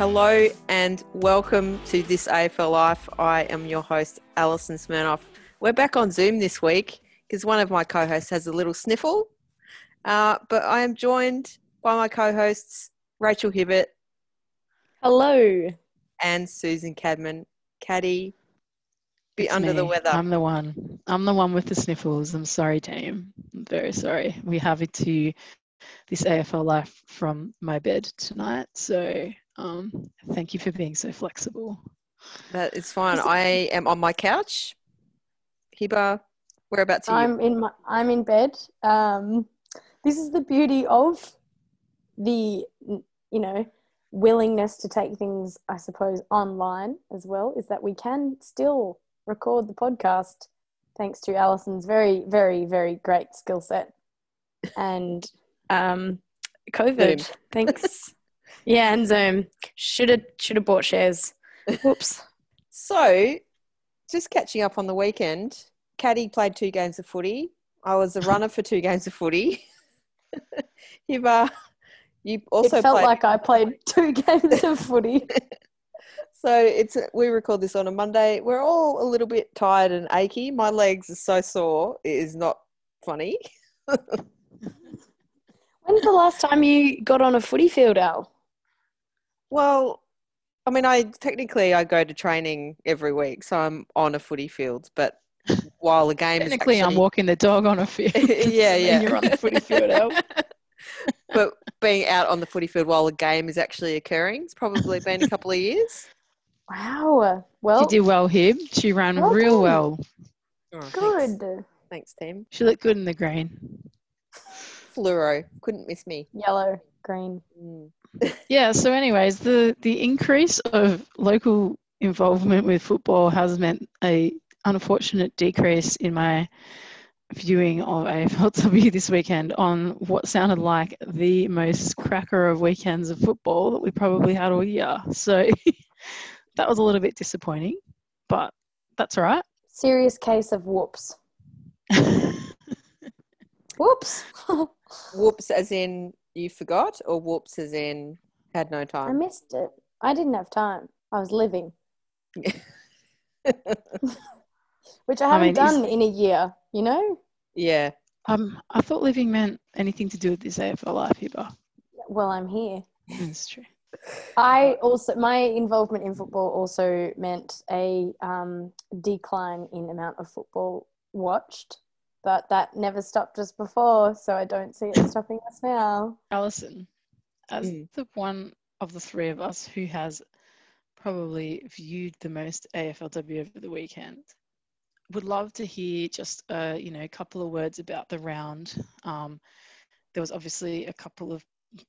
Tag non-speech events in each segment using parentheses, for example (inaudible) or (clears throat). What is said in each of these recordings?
Hello and welcome to this AFL Life. I am your host, Alison Smirnoff. We're back on Zoom this week because one of my co hosts has a little sniffle. Uh, but I am joined by my co hosts, Rachel Hibbert Hello. and Susan Cadman. Caddy, be It's under the weather. I'm the one. I'm the one with the sniffles. I'm sorry, team. I'm very sorry. We have it to this AFL life from my bed tonight. So um, thank you for being so flexible. That is fine. I am on my couch. Hiba, whereabouts are you? I'm in my I'm in bed. Um, this is the beauty of the you know willingness to take things, I suppose, online as well. Is that we can still record the podcast thanks to Alison's very very very great skill set and um, COVID. Thanks. (laughs) yeah, and um, Zoom should have should have bought shares. Whoops. (laughs) So, just catching up on the weekend, Caddy played two games of footy. I was a runner for two games of footy. (laughs) Hiba, uh, you also it felt played. like I played two (laughs) games of footy. so it's we record this on a Monday. We're all a little bit tired and achy. My legs are so sore. It is not funny. When's the last time you got on a footy field, Al? Well, I mean, I technically I go to training every week, so I'm on a footy field. But while the game Technically, is I'm walking the dog on a field. (laughs) Yeah, (laughs) and yeah. You're on the footy field, Al. (laughs) but being out on the footy field while the game is actually occurring, it's probably been a couple of years. Wow. Well, She did well, Hib. She ran Well real done. well. Oh, Thanks, good. thanks, team. She looked good in the green. Fluoro couldn't miss me. Yellow, green. Mm. Yeah. So, anyways, the the increase of local involvement with football has meant a unfortunate decrease in my viewing of AFLW this weekend on what sounded like the most cracker of weekends of football that we probably had all year. So (laughs) that was a little bit disappointing, but that's all right. Serious case of whoops. (laughs) Whoops. (laughs) Whoops, as in you forgot, or whoops, as in had no time? I missed it. I didn't have time. I was living, (laughs) which I I haven't mean, is- done in a year, you know? yeah, um, I thought living meant anything to do with this AFL life here, Well, I'm here. it's true. I also my involvement in football also meant a um, decline in amount of football watched, but that never stopped us before, so I don't see it (laughs) stopping us now. Alison, as Mm. the one of the three of us who has probably viewed the most AFLW over the weekend, would love to hear just uh, you know a couple of words about the round. Um, there was obviously a couple of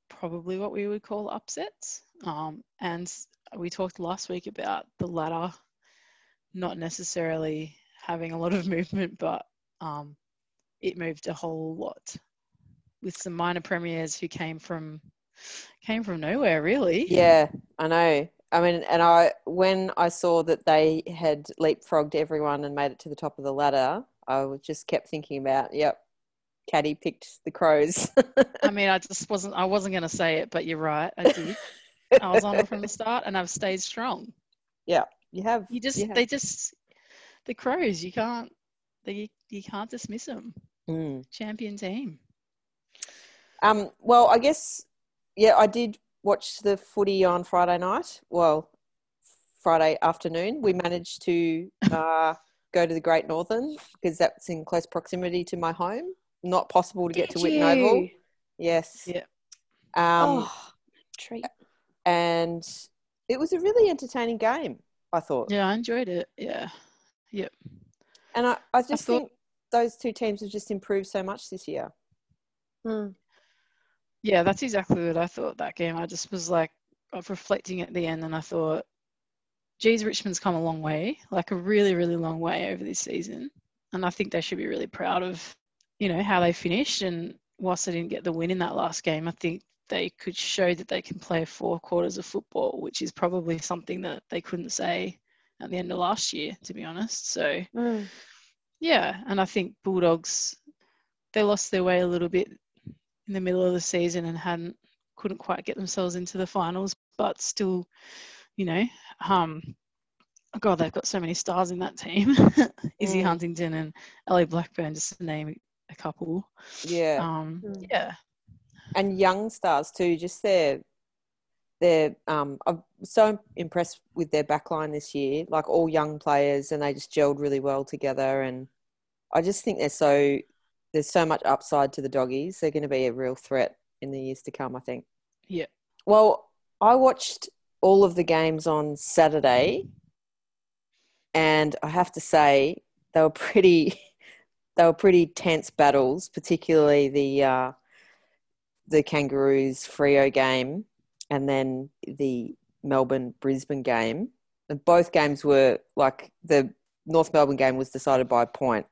probably what we would call upsets, um, and we talked last week about the ladder not necessarily having a lot of (laughs) movement, but um, it moved a whole lot with some minor premiers who came from came from nowhere really. Yeah, I know. I mean, and I when I saw that they had leapfrogged everyone and made it to the top of the ladder, I just kept thinking about, yep, Caddy picked the crows. (laughs) i mean i just wasn't i wasn't going to say it but you're right i did. I was on it from the start and i've stayed strong. Yeah, you have you just you have- they just the crows you can't they you can't dismiss them Mm. champion team Um, well, I guess, yeah, I did watch the footy on Friday night. Well, Friday afternoon. We managed to (laughs) uh, go to the Great Northern because that's in close proximity to my home. Not possible to get to Did Whitten Oval. Yes. Yeah. Um, oh, treat. And it was a really entertaining game, I thought. yeah i enjoyed it yeah Yep. And I, I just thought- think those two teams have just improved so much this year. Mm. yeah that's exactly what i thought that game i just was like of reflecting at the end and i thought geez richmond's come a long way like a really really long way over this season and i think they should be really proud of you know how they finished and whilst they didn't get the win in that last game i think they could show that they can play four quarters of football which is probably something that they couldn't say at the end of last year to be honest so Mm. Yeah, and I think Bulldogs they lost their way a little bit in the middle of the season and hadn't couldn't quite get themselves into the finals. but still, you know, um, God, they've got so many stars in that team. (laughs) Izzy Mm. Huntington and Ellie Blackburn, just to name a couple. Yeah. Um, Mm. yeah, and young stars too. Just their their um, I'm so impressed with their backline this year. Like all young players, and they just gelled really well together. And I just think they're so there's so much upside to the doggies. They're going to be a real threat in the years to come. I think. yeah. Well, I watched all of the games on Saturday, and I have to say they were pretty (laughs) they were pretty tense battles, particularly the uh, the Kangaroos Freo game and then the Melbourne Brisbane game. And both games were like the North Melbourne game was decided by a point.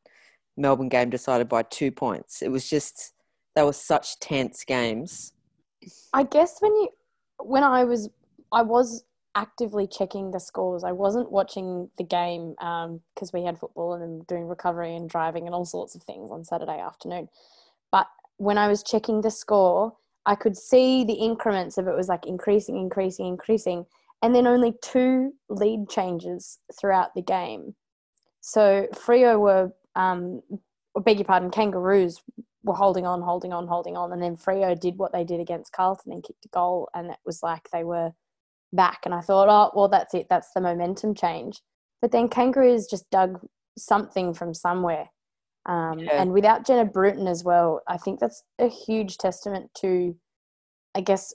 Melbourne game decided by two points. It was just they were such tense games. I guess when you when I was I was actively checking the scores. I wasn't watching the game um, because we had football and doing recovery and driving and all sorts of things on Saturday afternoon. But when I was checking the score, I could see the increments of it was like increasing, increasing, increasing, and then only two lead changes throughout the game. So Freo were, um, beg your pardon, Kangaroos were holding on, holding on, holding on, and then Freo did what they did against Carlton and kicked a goal, and it was like they were back. And I thought, oh, well, that's it, that's the momentum change. But then Kangaroos just dug something from somewhere. Um, Yeah. And without Jenna Bruton as well, I think that's a huge testament to, I guess,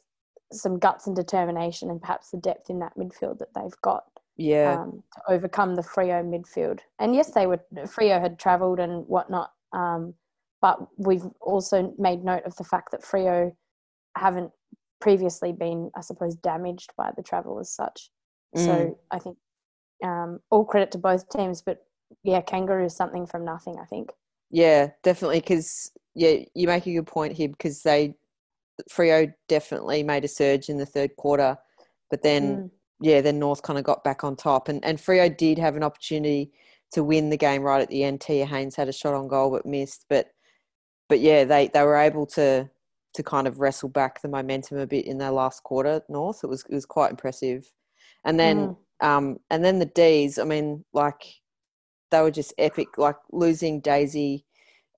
some guts and determination and perhaps the depth in that midfield that they've got Yeah. um, to overcome the Freo midfield. And yes, they were Freo had travelled and whatnot, um, but we've also made note of the fact that Freo haven't previously been, I suppose, damaged by the travel as such. Mm. So I think um, all credit to both teams, but yeah, Kangaroo is something from nothing. I think. Yeah, definitely. Because yeah, you make a good point here because they Freo definitely made a surge in the third quarter, but then Mm. yeah, then North kind of got back on top, and and Freo did have an opportunity to win the game right at the end. Tia Haynes had a shot on goal but missed, but but yeah, they they were able to to kind of wrestle back the momentum a bit in their last quarter. North, it was it was quite impressive, and then Mm. um and then the D's. I mean, like they were just epic. Like losing Daisy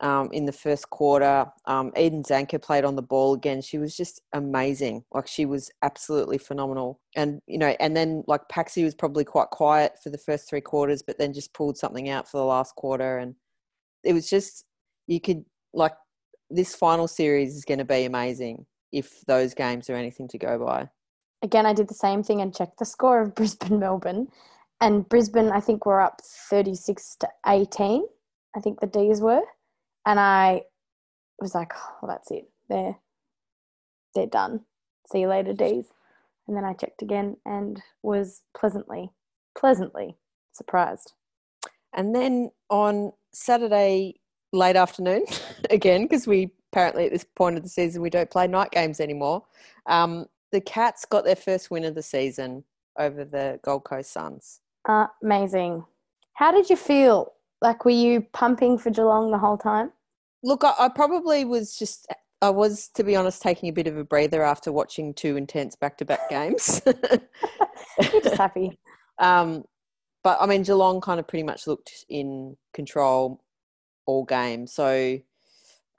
um, in the first quarter. Um, Eden Zanker played on the ball again. She was just amazing. Like she was absolutely phenomenal. And you know, and then like Paxi was probably quite quiet for the first three quarters, but then just pulled something out for the last quarter. And it was just you could like this final series is going to be amazing if those games are anything to go by. again, I did the same thing and checked the score of Brisbane Melbourne. And Brisbane, I think, were up 36 to 18. I think the D's were. And I was like, oh, that's it. They're, they're done. See you later, D's. And then I checked again and was pleasantly, pleasantly surprised. And then on Saturday late afternoon, (laughs) again, because we apparently at this point of the season we don't play night games anymore, um, the Cats got their first win of the season over the Gold Coast Suns. Uh, amazing. How did you feel? Like, were you pumping for Geelong the whole time? Look, I, I probably was just, I was, to be honest, taking a bit of a breather after watching two intense back to back games. (laughs) (laughs) You're just happy. Um, but I mean, Geelong kind of pretty much looked in control all game. So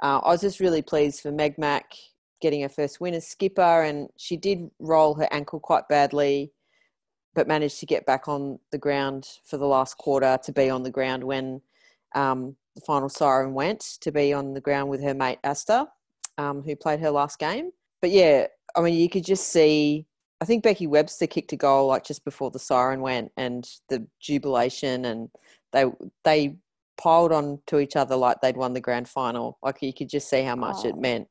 uh, I was just really pleased for Meg Mac getting her first win as skipper, and she did roll her ankle quite badly, but managed to get back on the ground for the last quarter to be on the ground when um, the final siren went to be on the ground with her mate Aasta, um, who played her last game. But yeah, I mean, you could just see I think Becky Webster kicked a goal like just before the siren went, and the jubilation, and they they piled on to each other like they'd won the grand final. Like you could just see how much it Oh. meant.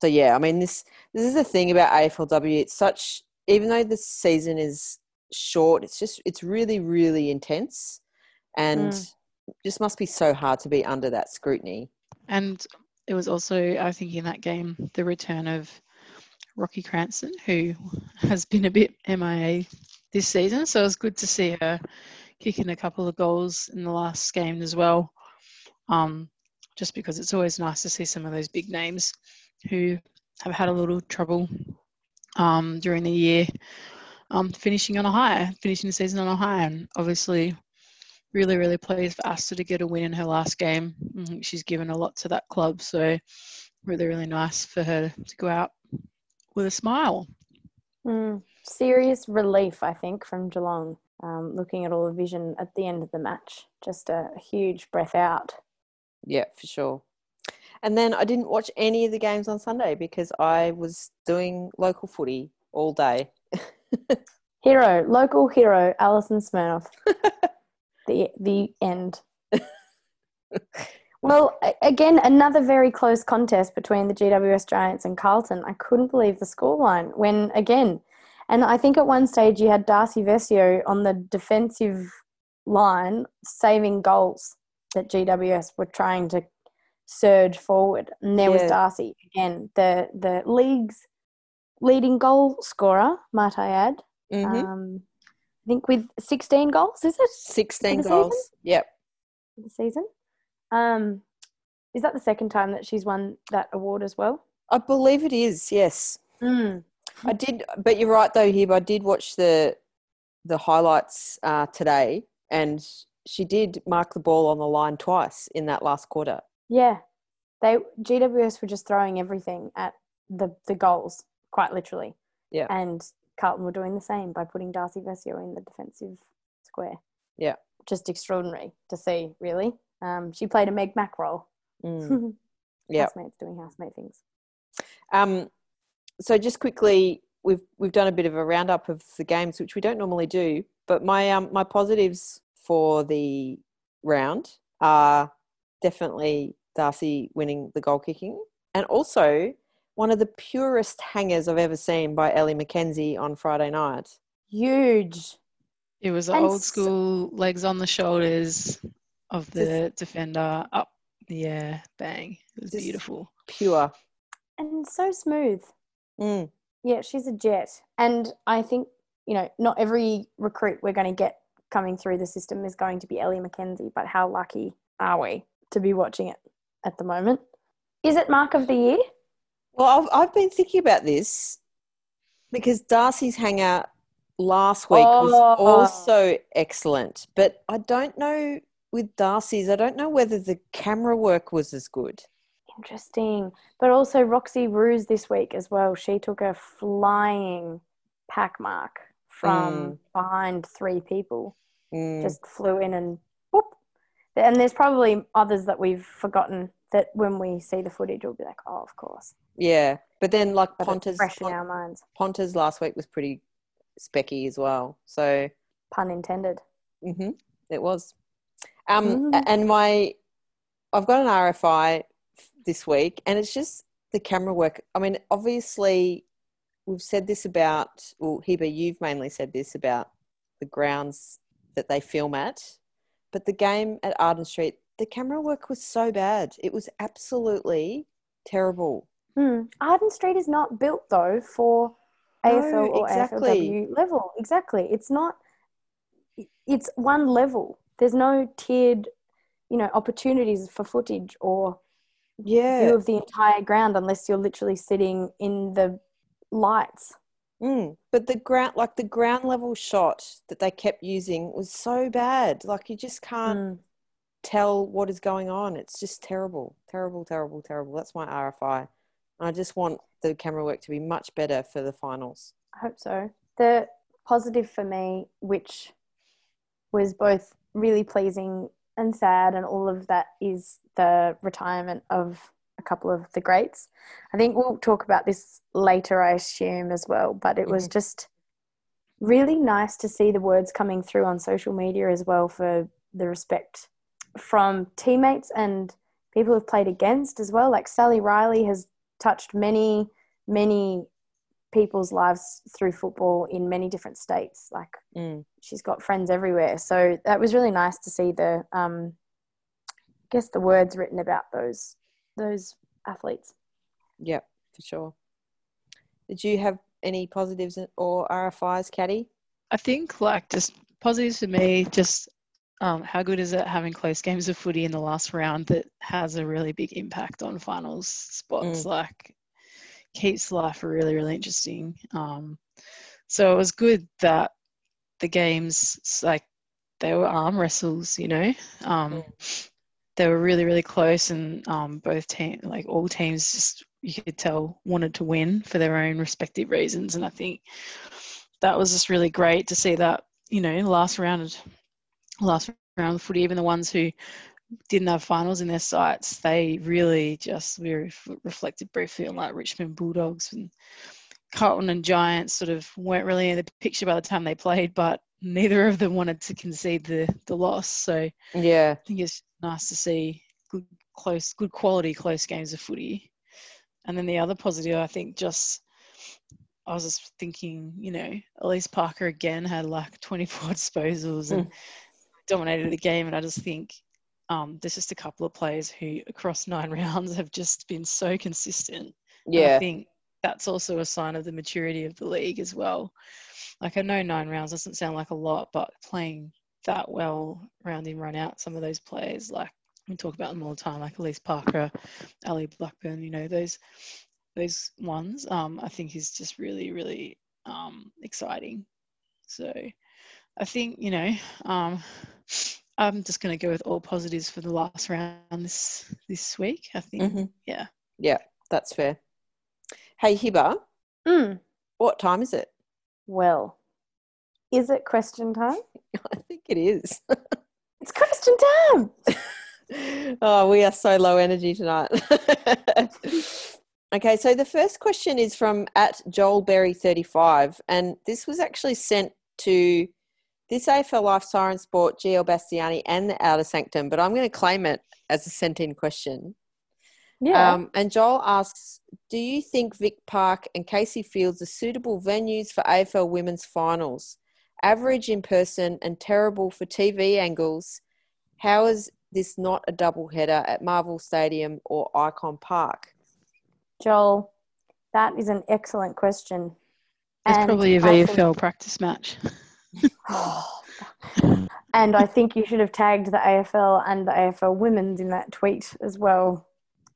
So yeah, I mean this this is the thing about AFLW. It's such even though the season is short, it's just it's really really intense, and Mm. just must be so hard to be under that scrutiny. And it was also, I think, in that game, the return of Rocky Cranston, who has been a bit MIA this season. So it was good to see her kicking a couple of goals in the last game as well. Um, just because it's always nice to see some of those big names who have had a little trouble um, during the year, um, finishing on a high, finishing the season on a high, and obviously really, really pleased for Aasta to get a win in her last game. She's given a lot to that club, so really, really nice for her to go out with a smile. Mm, serious relief, I think, from Geelong. Um, looking at all the vision at the end of the match, just a huge breath out. Yeah, for sure. And then I didn't watch any of the games on Sunday because I was doing local footy all day. Hero, local hero, Alison Smirnoff. (laughs) the the end. well, again, another very close contest between the GWS Giants and Carlton. I couldn't believe the scoreline when again, and I think at one stage you had Darcy Vescio on the defensive line saving goals that GWS were trying to surge forward, and there yeah. was Darcy again, the the league's leading goal scorer, might I add. Mm-hmm. Um, I think with 16 goals, is it? 16 goals. Season? Yep. The season. Um, is that the second time that she's won that award as well? I believe it is. Yes. Mm. I did, but you're right though, Hib. I did watch the the highlights uh, today, and she did mark the ball on the line twice in that last quarter. Yeah, they GWS were just throwing everything at the the goals, quite literally. Yeah, and Carlton were doing the same by putting Darcy Vescio in the defensive square. Yeah. Just extraordinary to see, really. Um, she played a Meg Mac role. Mm. (laughs) yeah. Housemates doing housemate things. Um, so just quickly, we've we've done a bit of a roundup of the games, which we don't normally do. But my um my positives for the round are definitely Darcy winning the goal kicking, and also one of the purest hangers I've ever seen by Ellie McKenzie on Friday night. Huge. It was and old school so- legs on the shoulders of the just, defender up the air, bang. It was beautiful. Pure. And so smooth. Mm. Yeah, she's a jet. And I think, you know, not every recruit we're going to get coming through the system is going to be Ellie McKenzie, but how lucky are we to be watching it at the moment? Is it Mark of the Year? Well, I've, I've been thinking about this because Darcy's hangout last week oh. was also excellent, but I don't know with Darcy's, I don't know whether the camera work was as good. Interesting. But also Roxy Ruse this week as well. She took a flying pack mark from mm. behind three people. Mm. Just flew in and whoop. And there's probably others that we've forgotten that when we see the footage, we'll be like, oh, of course. Yeah, but then like but Ponter's fresh in our minds. Ponter's last week was pretty specky as well. So pun intended. Mm-hmm. It was. Um, mm. and my, I've got an RFI this week, and it's just the camera work. I mean, obviously, we've said this about. Well, Hiba, you've mainly said this about the grounds that they film at, but the game at Arden Street, the camera work was so bad. It was absolutely terrible. Hmm. Arden Street is not built though for no, AFL or exactly. AFLW level. Exactly. It's not. It's one level. There's no tiered, you know, opportunities for footage or yeah. view of the entire ground unless you're literally sitting in the lights. Mm. But the ground, like the ground level shot that they kept using, was so bad. Like you just can't mm. tell what is going on. It's just terrible, terrible, terrible, terrible. That's my RFI. I just want the camera work to be much better for the finals. I hope so. The positive for me, which was both really pleasing and sad, and all of that, is the retirement of a couple of the greats. I think we'll talk about this later, I assume, as well, but it was mm-hmm. just really nice to see the words coming through on social media as well for the respect from teammates and people who've played against as well. Like Sally Riley has touched many, many people's lives through football in many different states. Like mm. she's got friends everywhere. So that was really nice to see the, um, I guess the words written about those those athletes. Yep, for sure. Did you have any positives or RFIs, Caddy? I think like just positives for me, just um, how good is it having close games of footy in the last round that has a really big impact on finals spots? Mm. Like, keeps life really, really interesting. Um, so it was good that the games, like they were arm wrestles, you know. Um, they were really, really close, and um, both team, like all teams, just you could tell wanted to win for their own respective reasons. And I think that was just really great to see that, you know, the last round, last round of footy, even the ones who didn't have finals in their sights, they really just we reflected briefly on like Richmond Bulldogs and Carlton and Giants sort of weren't really in the picture by the time they played, but neither of them wanted to concede the the loss. So yeah, I think it's nice to see good close, good quality close games of footy. And then the other positive, I think, just I was just thinking, you know, Elise Parker again had like 24 (laughs) disposals and mm. Dominated the game, and I just think um, there's just a couple of players who, across nine (laughs) rounds, have just been so consistent. Yeah. And I think that's also a sign of the maturity of the league as well. Like, I know nine rounds doesn't sound like a lot, but playing that well, round in, run out, some of those players, like we talk about them all the time, like Elise Parker, Ali Blackburn, you know, those those ones, um, I think is just really, really um, exciting. So I think, you know, um, I'm just going to go with all positives for the last round this this week. I think, mm-hmm. yeah, yeah, that's fair. Hey Hiba, mm. what time is it? Well, is it question time? (laughs) I think it is. (laughs) it's question time. (laughs) oh, we are so low energy tonight. okay, so the first question is from at Joel Berry thirty five, and this was actually sent to this AFL Life Siren Sport, GL Bastiani, and the Outer Sanctum, but I'm going to claim it as a sent in question. Yeah. Um, and Joel asks Do you think Vic Park and Casey Fields are suitable venues for AFL women's finals? Average in person and terrible for TV angles. How is this not a double header at Marvel Stadium or Ikon Park? Joel, that is an excellent question. It's and probably a VFL practice match. (laughs) (sighs) and I think you should have tagged the AFL and the AFL women's in that tweet as well.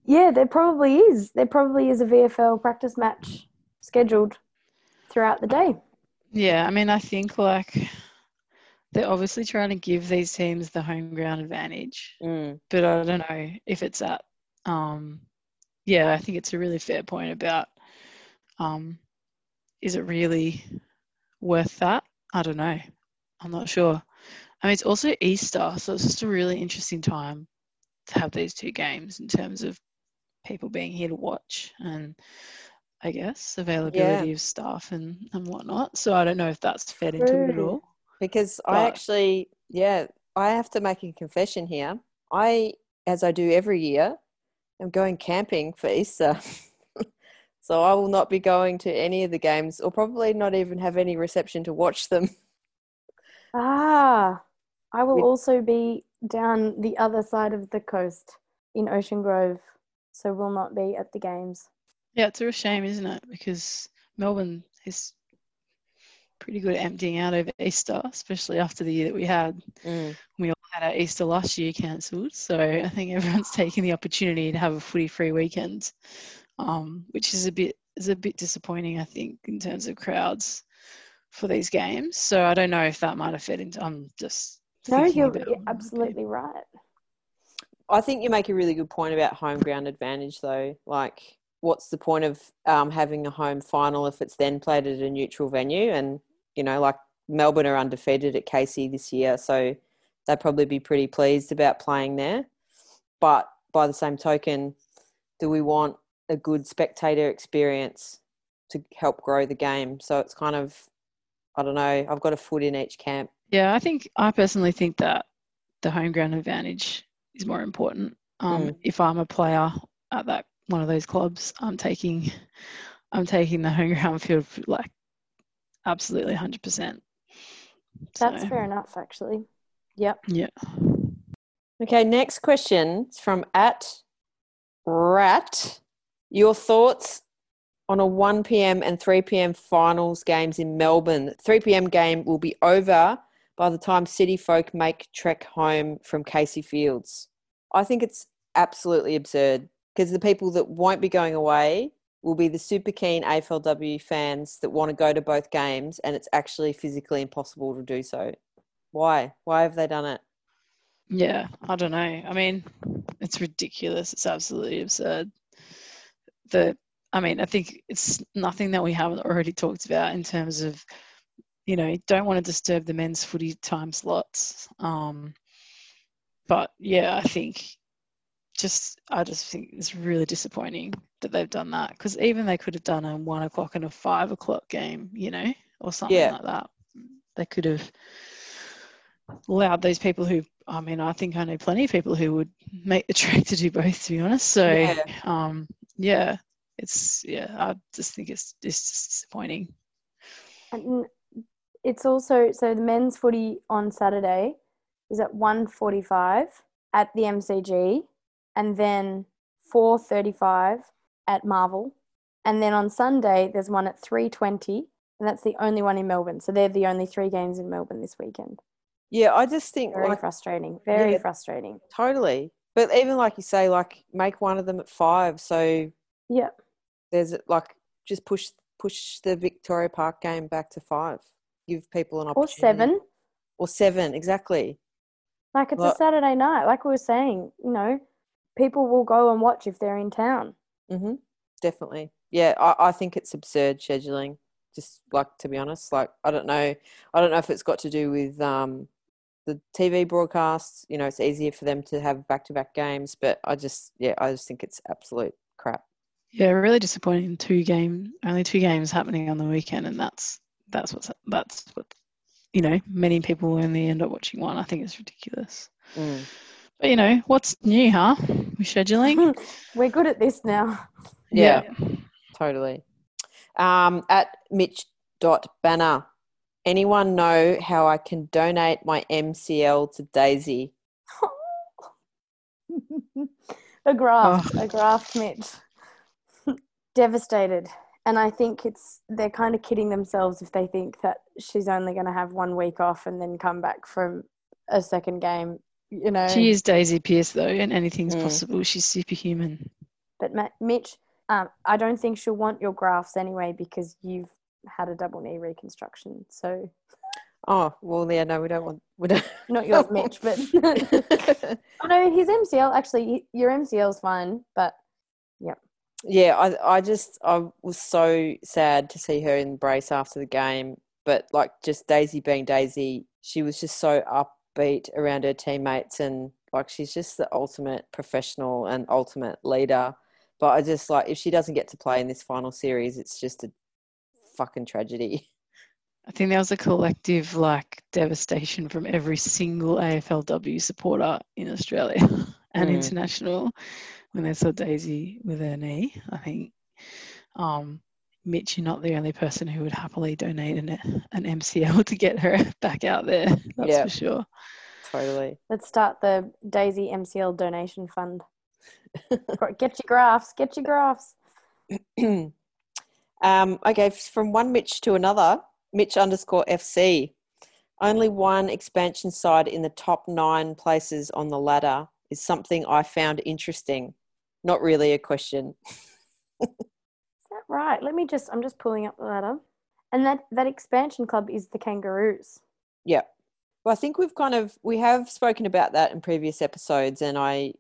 Yeah, there probably is. There probably is a VFL practice match scheduled throughout the day. Yeah, I mean, I think like they're obviously trying to give these teams the home ground advantage, mm. but I don't know if it's at. Um, yeah, I think it's a really fair point about um, is it really worth that? I don't know. I'm not sure. I mean, it's also Easter, so it's just a really interesting time to have these two games in terms of people being here to watch and I guess availability yeah. of staff and, and whatnot. So I don't know if that's fed True. into it at all. Because but... I actually, yeah, I have to make a confession here. I, as I do every year, am going camping for Easter. (laughs) So I will not be going to any of the games or probably not even have any reception to watch them. (laughs) Ah, I will also be down the other side of the coast in Ocean Grove, so will not be at the games. Yeah, it's a real shame, isn't it? Because Melbourne is pretty good at emptying out over Easter, especially after the year that we had. Mm. We all had our Easter last year cancelled, so I think everyone's (laughs) taking the opportunity to have a footy-free weekend um, which is a bit is a bit disappointing, I think, in terms of crowds for these games. So I don't know if that might have fed into. I'm just no, you're, you're absolutely right. I think you make a really good point about home ground advantage, though. Like, what's the point of um, having a home final if it's then played at a neutral venue? And you know, like Melbourne are undefeated at Casey this year, so they'd probably be pretty pleased about playing there. But by the same token, do we want a good spectator experience to help grow the game. So it's kind of, I don't know, I've got a foot in each camp. Yeah, I think, I personally think that the home ground advantage is more important. Um, mm. If I'm a player at that one of those clubs, I'm taking, I'm taking the home (laughs) ground field like absolutely 100%. That's so, fair enough, actually. Yep. Yeah. Okay, next question is from at rat your thoughts on a 1 p.m. and 3 p.m. finals games in Melbourne? 3 p.m. game will be over by the time City folk make trek home from Casey Fields. I think it's absolutely absurd because the people that won't be going away will be the super keen AFLW fans that want to go to both games, and it's actually physically impossible to do so. Why? Why have they done it? Yeah, I don't know. I mean, it's ridiculous. It's absolutely absurd. The, I mean, I think it's nothing that we haven't already talked about in terms of, you know, don't want to disturb the men's footy time slots. Um, but yeah, I think just I just think it's really disappointing that they've done that because even they could have done a one o'clock and a five o'clock game, you know, or something Yeah. like that. They could have allowed those people who I mean, I think I know plenty of people who would make the trek to do both. To be honest, so Yeah. um, yeah, it's yeah, I just think it's it's just disappointing. And it's also so the men's footy on Saturday is at 1:45 at the MCG and then 4:35 at Marvel. And then on Sunday there's one at 3:20 and that's the only one in Melbourne. So they're the only three games in Melbourne this weekend. Yeah, I just think Very like frustrating. Very Yeah. frustrating. totally. But even like you say, like make one of them at five. So Yeah. there's like just push push the Victoria Park game back to five. Give people an opportunity. Or seven. Or seven, exactly. Like it's Well- a Saturday night. Like we were saying, you know, people will go and watch if they're in town. hmm Definitely. Yeah, I, I think it's absurd scheduling. Just like to be honest, like I don't know, I don't know if it's got to do with um, the TV broadcasts. You know, it's easier for them to have back-to-back games, but I just, yeah, I just think it's absolute crap. Yeah, really disappointing. Two game, only two games happening on the weekend, and that's that's what's that's what you know. Many people only end up watching one. I think it's ridiculous. Mm. But you know, what's new, huh? With scheduling. (laughs) We're good at this now. Yeah. Totally. Um, at Mitch dot banner. Anyone know how I can donate my MCL to Daisy? (laughs) a graft, a graft, Mitch. (laughs) Devastated. And I think it's they're kind of kidding themselves if they think that she's only going to have one week off and then come back from a second game. You know, She is Daisy Pearce though, and anything's Mm. possible. She's superhuman. but Ma- Mitch, um, I don't think she'll want your grafts anyway because you've had a double knee reconstruction. So Oh well, yeah, no, we don't want. We don't. (laughs) not yours, (laughs) Mitch, but (laughs) oh, no, his MCL actually, your MCL's fine, but yeah, I I just I was so sad to see her in brace after the game, but like just Daisy being Daisy, she was just so upbeat around her teammates and like she's just the ultimate professional and ultimate leader. But I just like if she doesn't get to play in this final series, it's just a fucking tragedy. (laughs) I think there was a collective like devastation from every single AFLW supporter in Australia (laughs) and Mm. international when they saw Daisy with her knee. I think, um, Mitch, you're not the only person who would happily donate an, an MCL to get her (laughs) back out there. That's Yeah. for sure. Totally. let's start the Daisy MCL donation fund. Get your graphs. get your grafts. (clears throat) um, okay, from one Mitch to another, Mitch underscore FC. Only one expansion side in the top nine places on the ladder is something I found interesting. Not really a question. (laughs) Is that right? Let me just, I'm just pulling up the ladder. And that, that expansion club is the Kangaroos. Yeah. Well, I think we've kind of we have spoken about that in previous episodes, and I,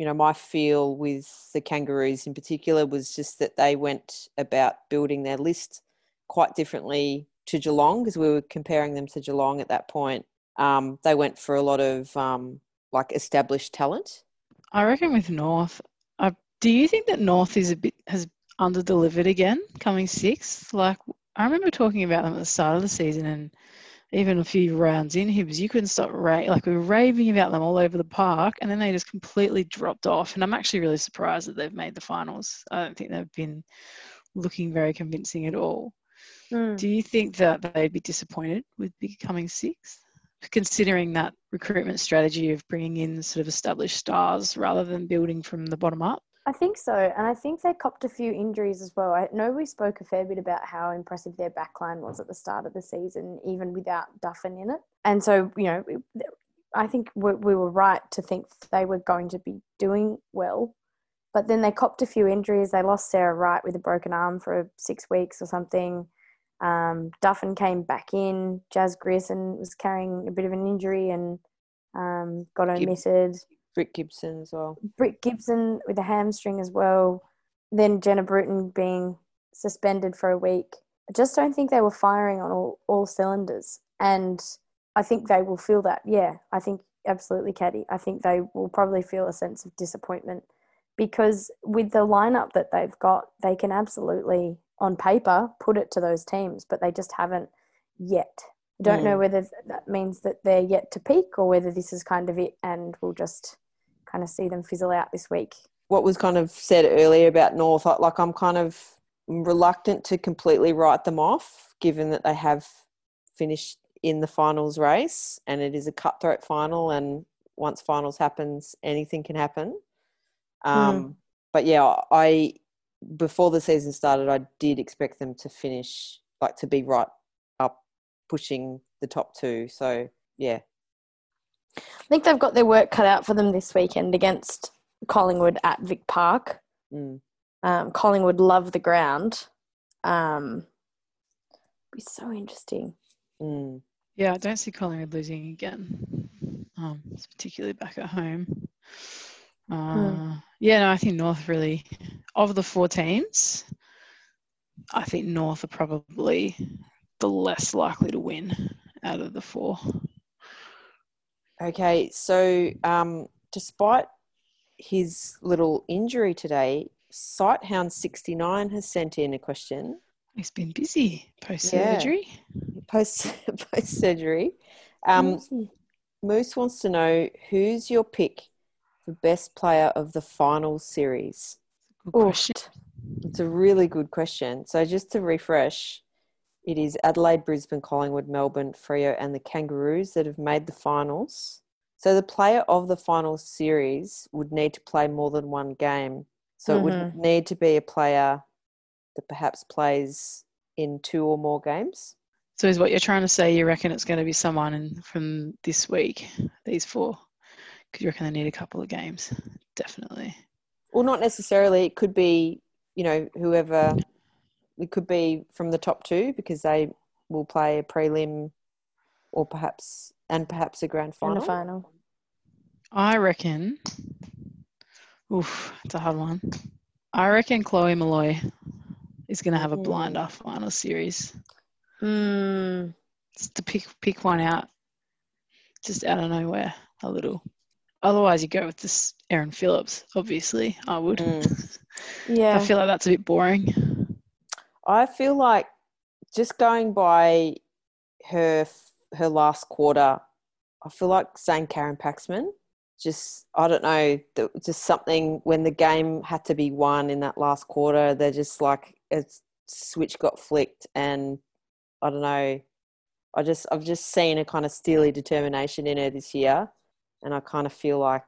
you know, my feel with the Kangaroos in particular was just that they went about building their list quite differently to Geelong because we were comparing them to Geelong at that point. Um, they went for a lot of um, like established talent. I reckon with North, do you think that North is a bit has under delivered again, coming sixth? Like I remember talking about them at the start of the season, and even a few rounds in, Hibbs, you couldn't stop ra- like we were raving about them all over the park, and then they just completely dropped off. And I'm actually really surprised that they've made the finals. I don't think they've been looking very convincing at all. Mm. Do you think that they'd be disappointed with becoming sixth, considering that recruitment strategy of bringing in sort of established stars rather than building from the bottom up? I think so. And I think they copped a few injuries as well. I know we spoke a fair bit about how impressive their backline was at the start of the season, even without Duffin in it. And so, you know, I think we, we were right to think they were going to be doing well. but then they copped a few injuries. They lost Sarah Wright with a broken arm for six weeks or something. Um, Duffin came back in. Jazz Grierson was carrying a bit of an injury and um, got omitted. Britt Gibson as well. Britt Gibson with a hamstring as well. Then Jenna Bruton being suspended for a week. I just don't think they were firing on all, all cylinders. And I think they will feel that. Yeah, I think absolutely, Caddy. I think they will probably feel a sense of disappointment because with the lineup that they've got, they can absolutely, on paper, put it to those teams, but they just haven't yet. I don't mm. know whether that means that they're yet to peak or whether this is kind of it and we'll just kind of see them fizzle out this week. What was kind of said earlier about North, like I'm kind of reluctant to completely write them off, given that they have finished in the finals race and it is a cutthroat final and once finals happens anything can happen um, mm. but yeah i before the season started i did expect them to finish like to be right pushing the top two so yeah i think they've got their work cut out for them this weekend against collingwood at vic park mm. um, collingwood love the ground um, be so interesting mm. Yeah, I don't see Collingwood losing again, um, particularly back at home. Uh, hmm. Yeah, no, I think North really, of the four teams, I think North are probably the less likely to win out of the four. Okay, so um, despite his little injury today, Sighthound69 has sent in a question. He's been busy post surgery. Yeah. Post (laughs) post surgery. Um, Moose wants to know who's your pick for best player of the final series. Good question. It's a really good question. So just to refresh, it is Adelaide, Brisbane, Collingwood, Melbourne, Freo, and the Kangaroos that have made the finals. So the player of the final series would need to play more than one game. So mm-hmm. it would mm-hmm. need to be a player that perhaps plays in two or more games. So, is what you're trying to say? You reckon it's going to be someone in, from this week, these four? Because you reckon they need a couple of games, definitely. Well, not necessarily. It could be, you know, whoever. It could be from the top two because they will play a prelim, or perhaps and perhaps a grand final. And a final. I reckon. Oof, it's a hard one. I reckon Chloe Molloy is going to have a blind off final series. Mm. Just to pick pick one out, just out of nowhere, a little. Otherwise, you go with this Erin Phillips. Obviously, I would. (laughs) Mm. yeah, I feel like that's a bit boring. I feel like just going by her her last quarter, I feel like saying Karen Paxman. Just I don't know, just something when the game had to be won in that last quarter. They're just like a switch got flicked and I don't know. I just I've just seen a kind of steely determination in her this year, and I kind of feel like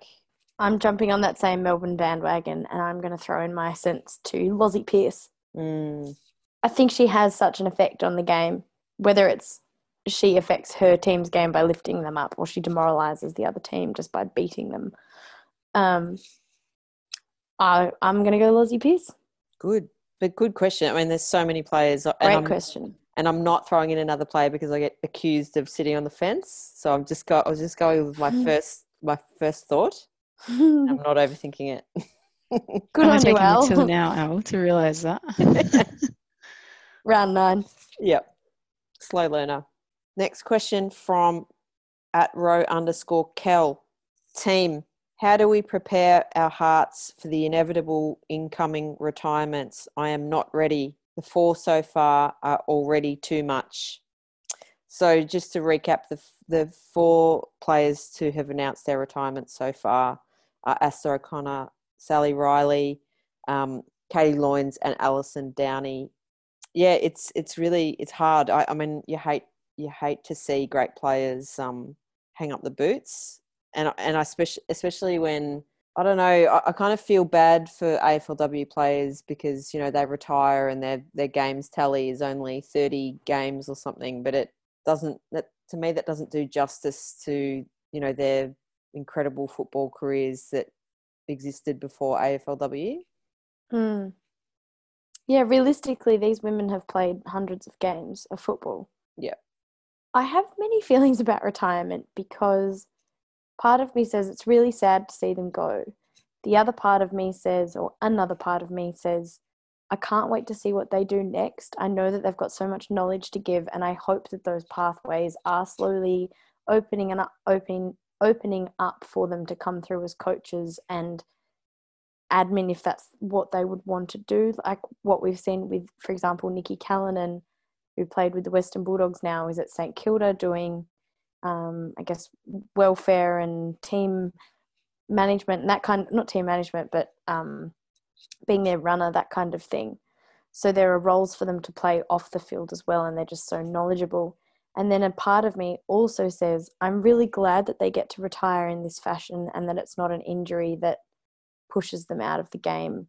I'm jumping on that same Melbourne bandwagon, and I'm going to throw in my cents to Lozzie Pearce. Mm. I think she has such an effect on the game, whether it's she affects her team's game by lifting them up, or she demoralizes the other team just by beating them. Um, I I'm going to go Lozzie Pearce. Good. But good question. I mean, there's so many players. Great and question. And I'm not throwing in another player because I get accused of sitting on the fence. So I'm just go. I was just going with my (laughs) first my first thought. I'm not overthinking it. (laughs) Good on you, Al. Until now, Al, to realise that. (laughs) Round nine. Yep. Slow learner. Next question from at row underscore Kel. Team, how do we prepare our hearts for the inevitable incoming retirements? I am not ready. The four so far are already too much. So, just to recap, the, the four players to have announced their retirement so far are Aasta O'Connor, Sally Riley, um, Katie Loynes, and Alison Downie. Yeah, it's it's really it's hard. I, I mean, you hate you hate to see great players um, hang up the boots and and I especially especially when I don't know I, I, kind of feel bad for AFLW players because you know they retire and their their games tally is only thirty games or something, but it doesn't that to me that doesn't do justice to you know their incredible football careers that existed before AFLW. Mm. Yeah, realistically, these women have played hundreds of games of football. Yeah. I have many (laughs) feelings about retirement because part of me says it's really sad to see them go. The other part of me says, or another part of me says, I can't wait to see what they do next. I know that they've got so much knowledge to give, and I hope that those pathways are slowly opening and up, opening opening up for them to come through as coaches and admin if that's what they would want to do. Like what we've seen with, for example, Nikki Callanan, who played with the Western Bulldogs now, is at St Kilda doing, um, I guess, welfare and team management and that kind. Not team management, but um, being their runner, that kind of thing. So there are roles for them to play off the field as well, and they're just so knowledgeable. And then a part of me also says, I'm really glad that they get to retire in this fashion and that it's not an injury that pushes them out of the game.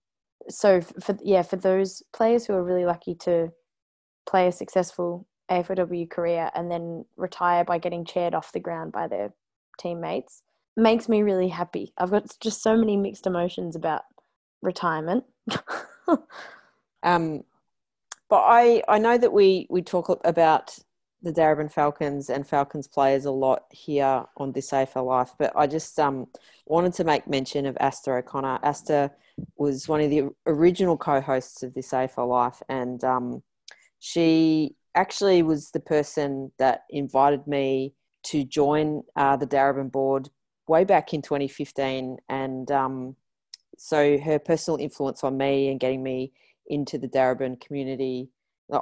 So for yeah, for those players who are really lucky to play a successful AFLW career and then retire by getting chaired off the ground by their teammates makes me really happy. I've got just so many mixed emotions about retirement. (laughs) um, but I I know that we we talk about the Darebin Falcons and Falcons players a lot here on this AFL Life, but I just um, wanted to make mention of Aasta O'Connor. Aasta was one of the original co-hosts of this AFL Life, and um, she actually was the person that invited me to join uh, the Darebin board way back in 2015, and um, so her personal influence on me and getting me into the Darebin community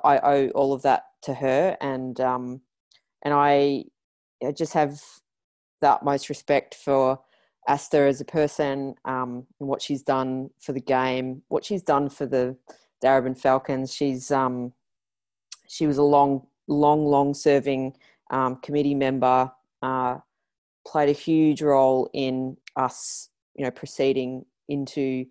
I owe all of that to her, and um, and I, I just have the utmost respect for Aasta as a person um, and what she's done for the game, what she's done for the Darebin Falcons. She's um, she was a long, long, long serving um, committee member. Uh, played a huge role in us, you know, proceeding into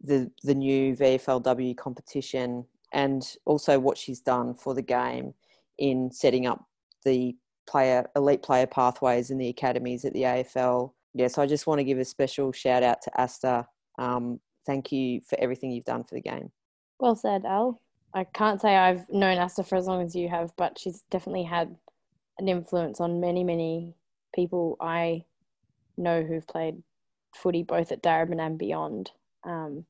the the new VFLW competition and also what she's done for the game in setting up the player elite player pathways in the academies at the AFL. Yes, I just want to give a special shout out to Aasta. Um, thank you for everything you've done for the game. Well said, Al. I can't say I've known Aasta for as long as you have, but she's definitely had an influence on many, many people I know who've played footy both at Darebin and beyond, um,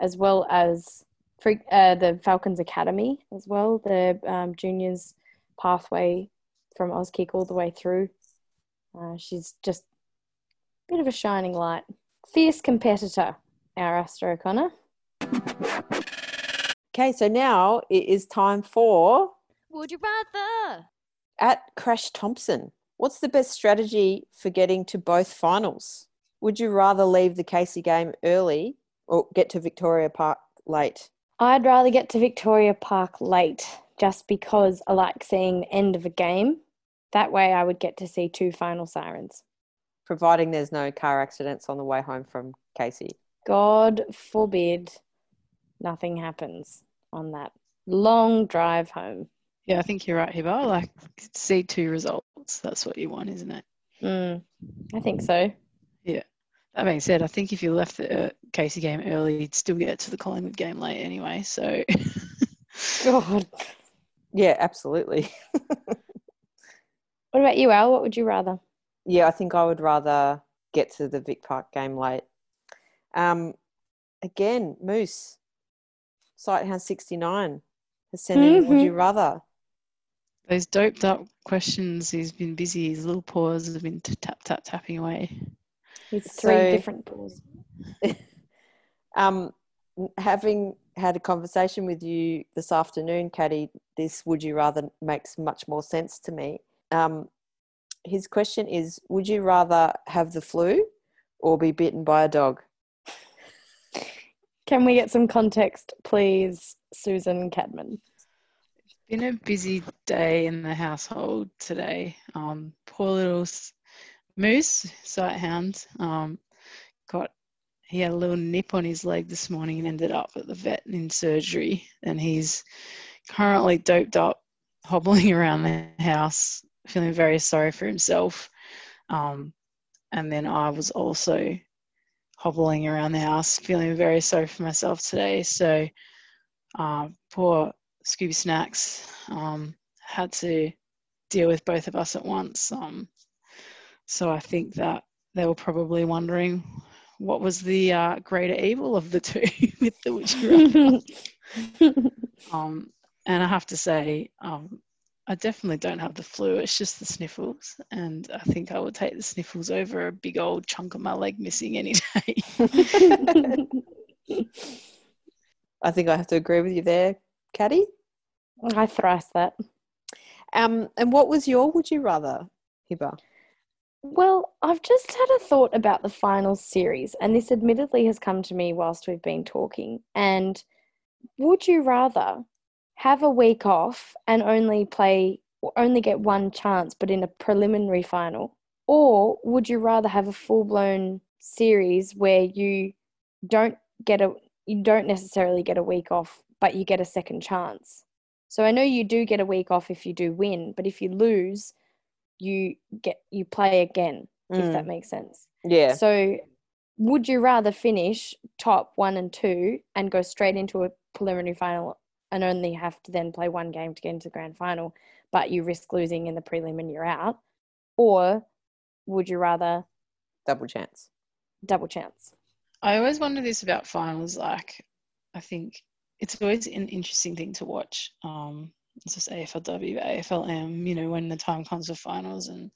as well as for uh, the Falcons Academy as well, the um, juniors pathway from Auskick all the way through. Uh, she's just a bit of a shining light. Fierce competitor, our Aasta O'Connor. Okay, so now it is time for Would you rather? At Crash Thompson, what's the best strategy for getting to both finals? Would you rather leave the Casey game early or get to Victoria Park late? I'd rather get to Victoria Park late just because I like seeing the end of a game. That way I would get to see two final sirens. Providing there's no car accidents on the way home from Casey. God forbid nothing happens on that long drive home. Yeah, I think you're right, Hiba. Like, see two results. That's what you want, isn't it? Mm, I think so. Yeah. That being said, I think if you left the uh, Casey game early, you'd still get to the Collingwood game late anyway. So, (laughs) God. Yeah, absolutely. (laughs) what about you, Al? What would you rather? Yeah, I think I would rather get to the Vic Park game late. Um, again, Moose, Sighthound 69 has sent in, mm-hmm. would you rather? Those doped up questions, he's been busy. His little paws have been tap, tap, tapping away. It's three so, different pools. (laughs) um, having had a conversation with you this afternoon, Caddy, this would you rather makes much more sense to me. Um, his question is Would you rather have the flu or be bitten by a dog? Can we get some context, please, Susan Cadman? It's been a busy day in the household today. Um, poor little Moose, sight hound, um, got he had a little nip on his leg this morning and ended up at the vet in surgery. And he's currently doped up, (laughs) hobbling around the house, feeling very sorry for himself. Um, and then I was also hobbling around the house, feeling very sorry for myself today. So, uh, poor Scooby Snacks um, had to deal with both of us at once. Um, so I think that they were probably wondering what was the uh, greater evil of the two (laughs) with the would (laughs) you um, and I have to say, um, I definitely don't have the flu. It's just the sniffles, and I think I would take the sniffles over a big old chunk of my leg missing any day. (laughs) I think I have to agree with you there, Caddy. I thrice that. Um, and what was your would you rather, Hiba? Well, I've just had a thought about the final series, and this admittedly has come to me whilst we've been talking. And would you rather have a week off and only play, only get one chance, but in a preliminary final? Or would you rather have a full blown series where you don't get a, you don't necessarily get a week off, but you get a second chance? So I know you do get a week off if you do win, but if you lose, you get you play again if Mm. that makes sense Yeah. so would you rather finish top one and two and go straight into a preliminary final and only have to then play one game to get into the grand final but you risk losing in the prelim and you're out or would you rather Double chance. double chance I always wonder this about finals. Like, I think it's always an interesting thing to watch. Um, it's just AFLW, AFLM, you know, when the time comes for finals and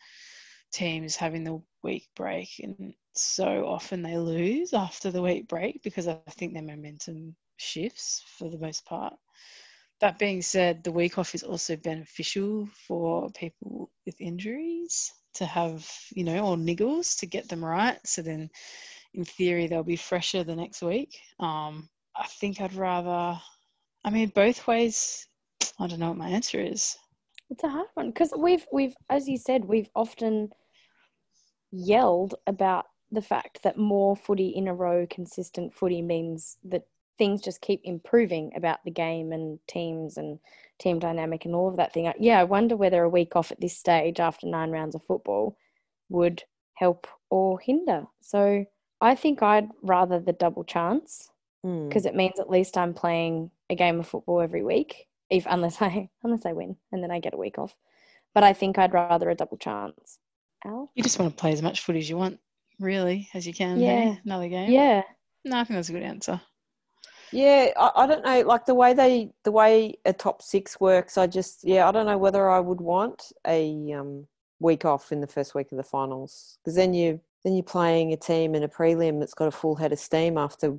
teams having the week break. And so often they lose after the week break because I think their momentum shifts for the most part. That being said, the week off is also beneficial for people with injuries to have, you know, or niggles to get them right. So then in theory they'll be fresher the next week. Um, I think I'd rather. I mean, both ways. I don't know what my answer is. It's a hard one because we've we've as you said we've often yelled about the fact that more footy in a row, consistent footy means that things just keep improving about the game and teams and team dynamic and all of that thing. Yeah, I wonder whether a week off at this stage after nine rounds of football would help or hinder. So I think I'd rather the double chance Mm. because it means at least I'm playing a game of football every week, if unless I (laughs) unless I win and then I get a week off. But I think I'd rather a double chance. Al? You just want to play as much footy as you want, really, as you can. Yeah. Hey? Another game. Yeah. No, I think that's a good answer. Yeah, I, I don't know. Like the way they, the way a top six works, I just, yeah, I don't know whether I would want a um, week off in the first week of the finals because then you, then you're playing a team in a prelim that's got a full head of steam after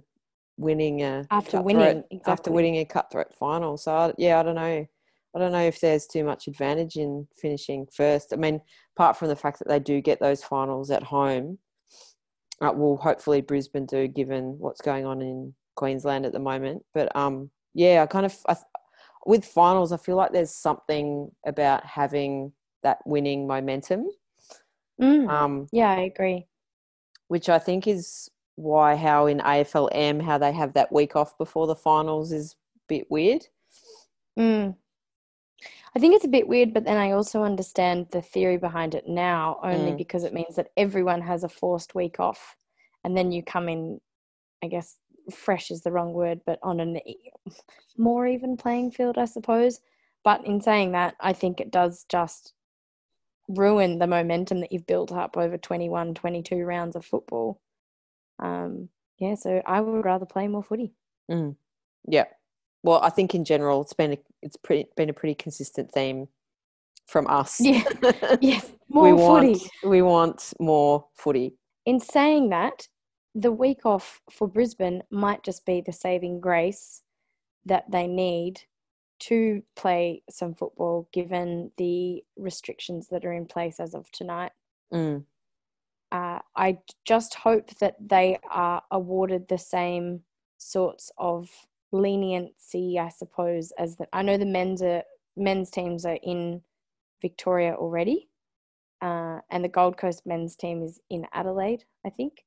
winning a After winning, after winning a cutthroat final. So I, yeah, I don't know. I don't know if there's too much advantage in finishing first. I mean, apart from the fact that they do get those finals at home, uh, well, hopefully Brisbane do, given what's going on in Queensland at the moment. But um, yeah, I kind of I, with finals, I feel like there's something about having that winning momentum, Mm. um, Yeah, I agree. which I think is why how in AFLM how they have that week off before the finals is a bit weird. Mm. I think it's a bit weird, but then I also understand the theory behind it now, only Mm. because it means that everyone has a forced week off, and then you come in, I guess, fresh is the wrong word, but on e- more even playing field, I suppose. But in saying that, I think it does just ruin the momentum that you've built up over 21, 22 rounds of football. Um, yeah, so I would rather play more footy. Yeah. Well, I think in general it's been a, it's pretty been a pretty consistent theme from us. Yeah. (laughs) Yes, we more want footy. we want more footy. in saying that, the week off for Brisbane might just be the saving grace that they need to play some football given the restrictions that are in place as of tonight. Mm. Uh, I just hope that they are awarded the same sorts of leniency, I suppose, as that. I know the men's are, men's teams are in Victoria already, uh, and the Gold Coast men's team is in Adelaide, I think.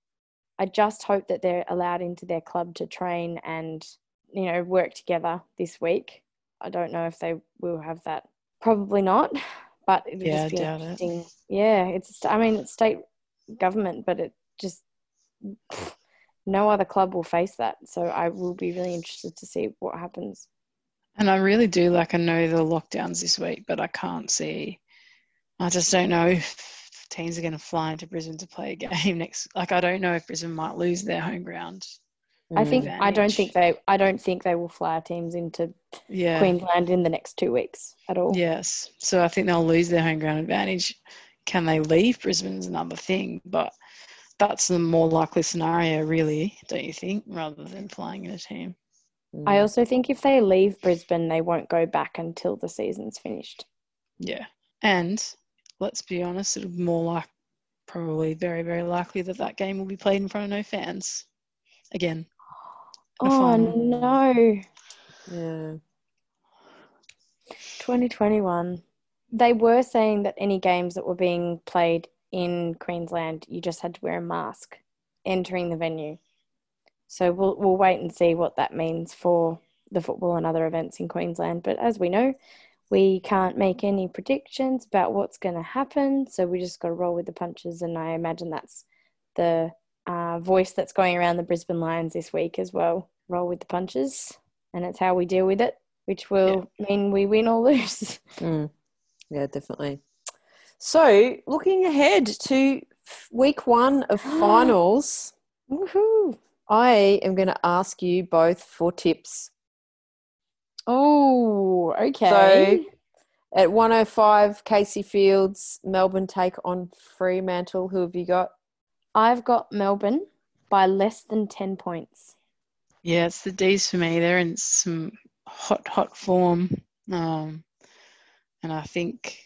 I just hope that they're allowed into their club to train and you know work together this week. I don't know if they will have that. Probably not, but it would Yeah, just be I doubt it. interesting. Yeah, it's. I mean, it's state government, but it just no other club will face that. So I will be really interested to see what happens. And I really do like. I know the lockdowns this week, but I can't see. I just don't know if teams are going to fly into Brisbane to play a (laughs) game next. Like I don't know if Brisbane might lose their home ground. I think I don't think they I don't think they will fly teams into Yeah. Queensland in the next two weeks at all. Yes. So I think they'll lose their home ground advantage. Can they leave Brisbane is another thing, but that's the more likely scenario, really, don't you think, rather than flying in a team? I also think if they leave Brisbane, they won't go back until the season's finished. Yeah. And let's be honest, it'll be more like probably very, very likely that that game will be played in front of no fans again. Oh final. no, yeah. 2021. They were saying that any games that were being played in Queensland, you just had to wear a mask entering the venue. So we'll we'll wait and see what that means for the football and other events in Queensland. But as we know, we can't make any predictions about what's going to happen. So we just got to roll with the punches. And I imagine that's the uh, voice that's going around the Brisbane Lions this week as well. Roll with the punches, and it's how we deal with it, which will mean we win or lose. Mm. Yeah, definitely. So, looking ahead to week one of (gasps) finals, Woohoo! I am going to ask you both for tips. Oh, okay. So, at 105, Casey Fields, Melbourne take on Fremantle. Who have you got? I've got Melbourne by less than 10 points. Yeah, it's the D's for me. They're in some hot, hot form. Um, and I think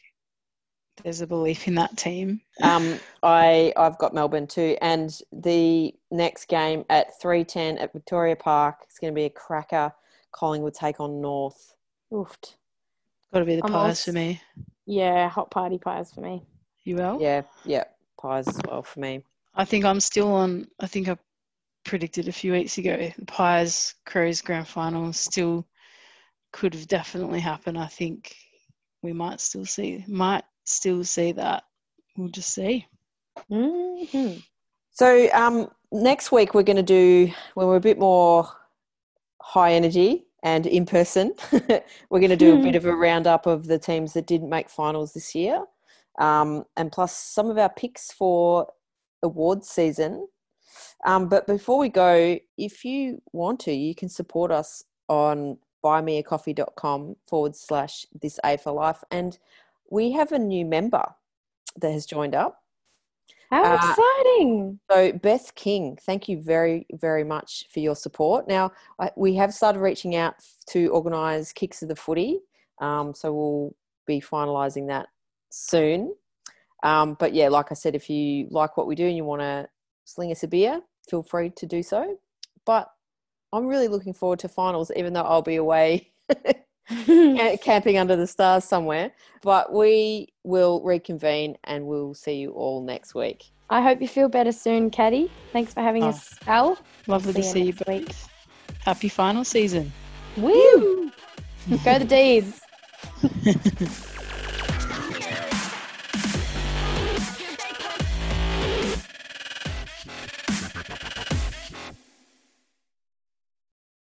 there's a belief in that team. Um, I I've got Melbourne too, and the next game at 3:10 at Victoria Park is going to be a cracker. Collingwood take on North. Oofed. Got to be the I'm Pies also- for me. Yeah, hot party pies for me. You will? Yeah, yeah, pies as well for me. I think I'm still on. I think I predicted a few weeks ago the Pies Crows grand final still could have definitely happened. I think we might still see might still see that. We'll just see. hmm So um, next week we're going to do when we're a bit more high energy and in person. (laughs) we're going to do a bit of a roundup of the teams that didn't make finals this year, um, and plus some of our picks for awards season. Um, but before we go, if you want to, you can support us on buymeacoffee.com forward slash this A for life. And we have a new member that has joined up. How Uh, exciting! So, Beth King, thank you very, very much for your support. Now, I, we have started reaching out to organise Kicks of the Footy. Um, so, we'll be finalising that soon. Um, but yeah, like I said, if you like what we do and you want to sling us a beer, feel free to do so. But I'm really looking forward to finals, even though I'll be away (laughs) camping under the stars somewhere. But we will reconvene and we'll see you all next week. I hope you feel better soon, Caddy. Thanks for having Oh. us, Al. Lovely to See you see you next week. Happy final season. Woo! Go the D's. (laughs)